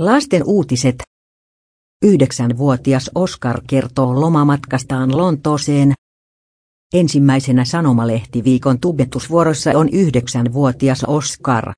Lasten uutiset. Yhdeksänvuotias Oscar kertoo lomamatkastaan Lontooseen. Ensimmäisenä sanomalehti viikon tubetusvuorossa on yhdeksänvuotias Oscar.